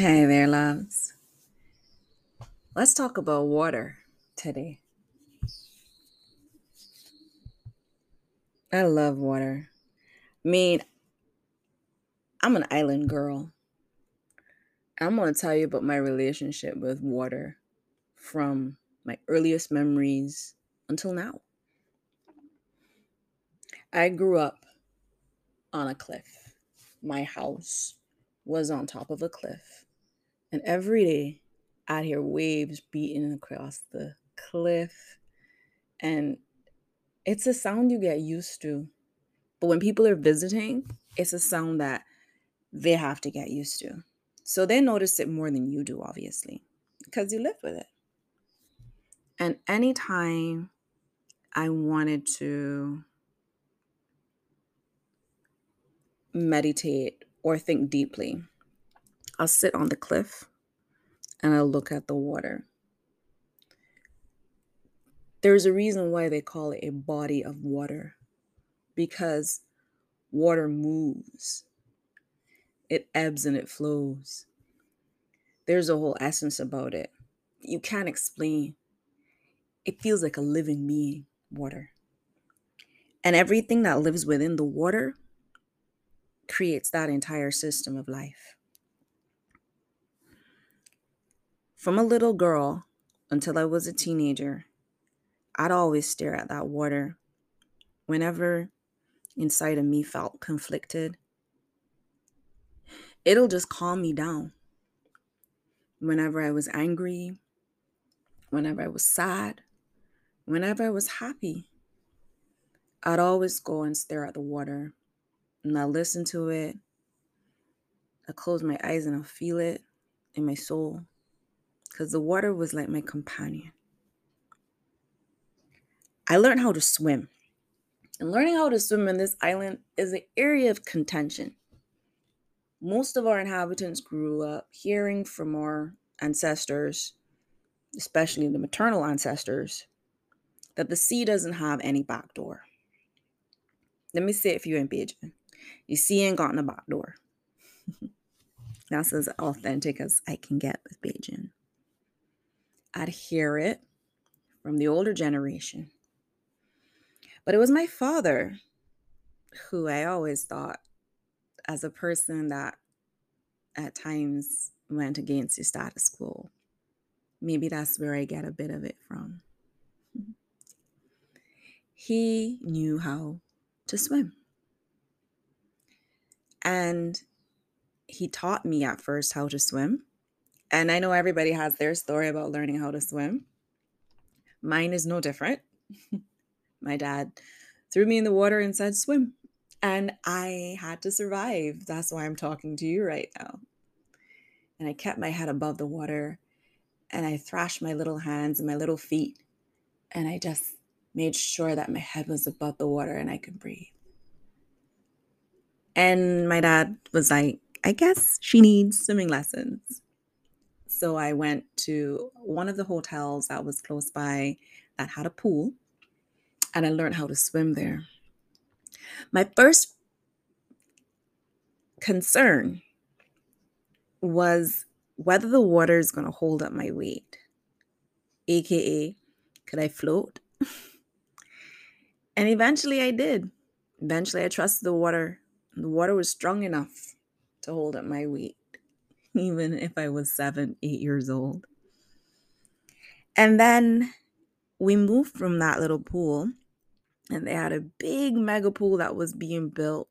Hey there, loves. Let's talk about water today. I love water. I mean, I'm an island girl. I'm going to tell you about my relationship with water from my earliest memories until now. I grew up on a cliff. My house was on top of a cliff. And every day I'd hear waves beating across the cliff. And it's a sound you get used to. But when people are visiting, it's a sound that they have to get used to. So they notice it more than you do, obviously, because you live with it. And anytime I wanted to meditate or think deeply, I'll sit on the cliff and I'll look at the water. There's a reason why they call it a body of water because water moves, it ebbs and it flows. There's a whole essence about it. You can't explain. It feels like a living being, water. And everything that lives within the water creates that entire system of life. From a little girl until I was a teenager, I'd always stare at that water whenever inside of me felt conflicted. It'll just calm me down. Whenever I was angry, whenever I was sad, whenever I was happy, I'd always go and stare at the water and I listen to it. I close my eyes and I feel it in my soul because the water was like my companion. I learned how to swim. And learning how to swim in this island is an area of contention. Most of our inhabitants grew up hearing from our ancestors, especially the maternal ancestors, that the sea doesn't have any back door. Let me say it for you in Bajan. You see ain't got no back door. That's as authentic as I can get with Bajan. I'd hear it from the older generation. But it was my father who I always thought, as a person that at times went against the status quo, maybe that's where I get a bit of it from. He knew how to swim. And he taught me at first how to swim. And I know everybody has their story about learning how to swim. Mine is no different. My dad threw me in the water and said, swim. And I had to survive. That's why I'm talking to you right now. And I kept my head above the water and I thrashed my little hands and my little feet. And I just made sure that my head was above the water and I could breathe. And my dad was like, I guess she needs swimming lessons. So I went to one of the hotels that was close by that had a pool and I learned how to swim there. My first concern was whether the water is going to hold up my weight, aka, could I float? and eventually I did. Eventually I trusted the water. The water was strong enough to hold up my weight even if I was seven, eight years old. And then we moved from that little pool, and they had a big mega pool that was being built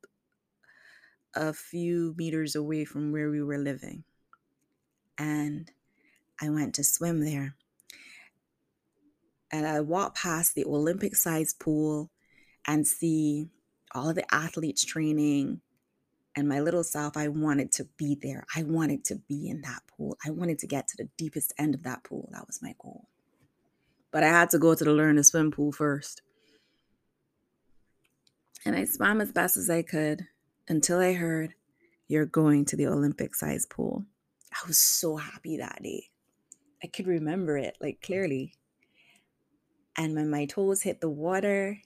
a few meters away from where we were living. And I went to swim there. And I walked past the Olympic sized pool and see all the athletes training and my little self, I wanted to be there. I wanted to be in that pool. I wanted to get to the deepest end of that pool. That was my goal. But I had to go to the learn to swim pool first. And I swam as best as I could until I heard, You're going to the Olympic size pool. I was so happy that day. I could remember it like clearly. And when my toes hit the water,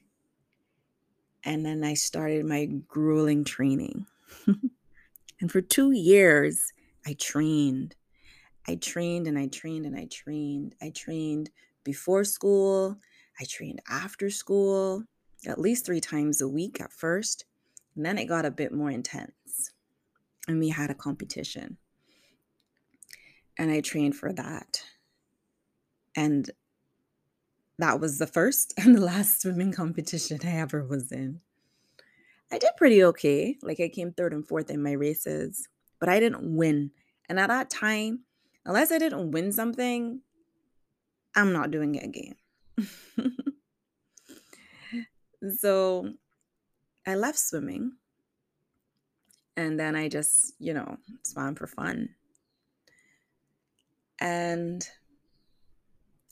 and then I started my grueling training. and for two years, I trained. I trained and I trained and I trained. I trained before school, I trained after school, at least three times a week at first. And then it got a bit more intense. And we had a competition. And I trained for that. And that was the first and the last swimming competition I ever was in. I did pretty okay. Like I came third and fourth in my races, but I didn't win. And at that time, unless I didn't win something, I'm not doing it again. so I left swimming and then I just, you know, swam for fun. And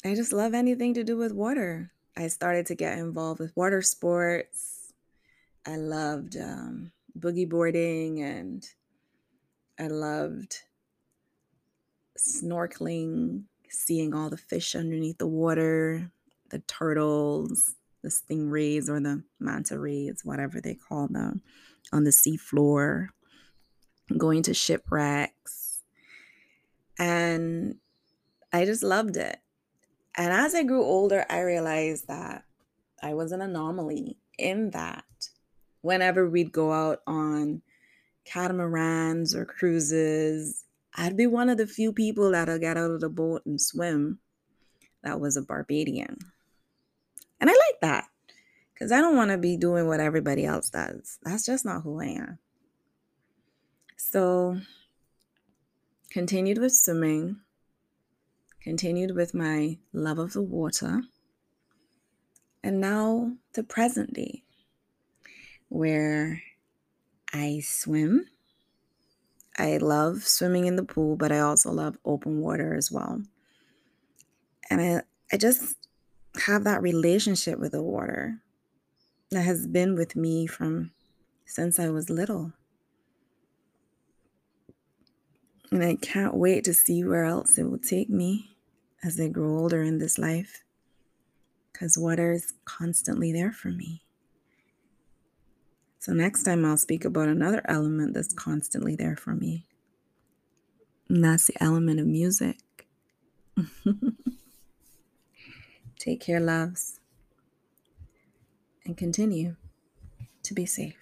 I just love anything to do with water. I started to get involved with water sports. I loved um, boogie boarding and I loved snorkeling, seeing all the fish underneath the water, the turtles, the stingrays or the manta rays, whatever they call them, on the seafloor, going to shipwrecks. And I just loved it. And as I grew older, I realized that I was an anomaly in that whenever we'd go out on catamarans or cruises, I'd be one of the few people that'll get out of the boat and swim that was a Barbadian. And I like that because I don't want to be doing what everybody else does. That's just not who I am. So, continued with swimming, continued with my love of the water, and now to present day, where I swim I love swimming in the pool, but I also love open water as well. And I, I just have that relationship with the water that has been with me from since I was little. And I can't wait to see where else it will take me as I grow older in this life. Because water is constantly there for me. So, next time I'll speak about another element that's constantly there for me. And that's the element of music. Take care, loves, and continue to be safe.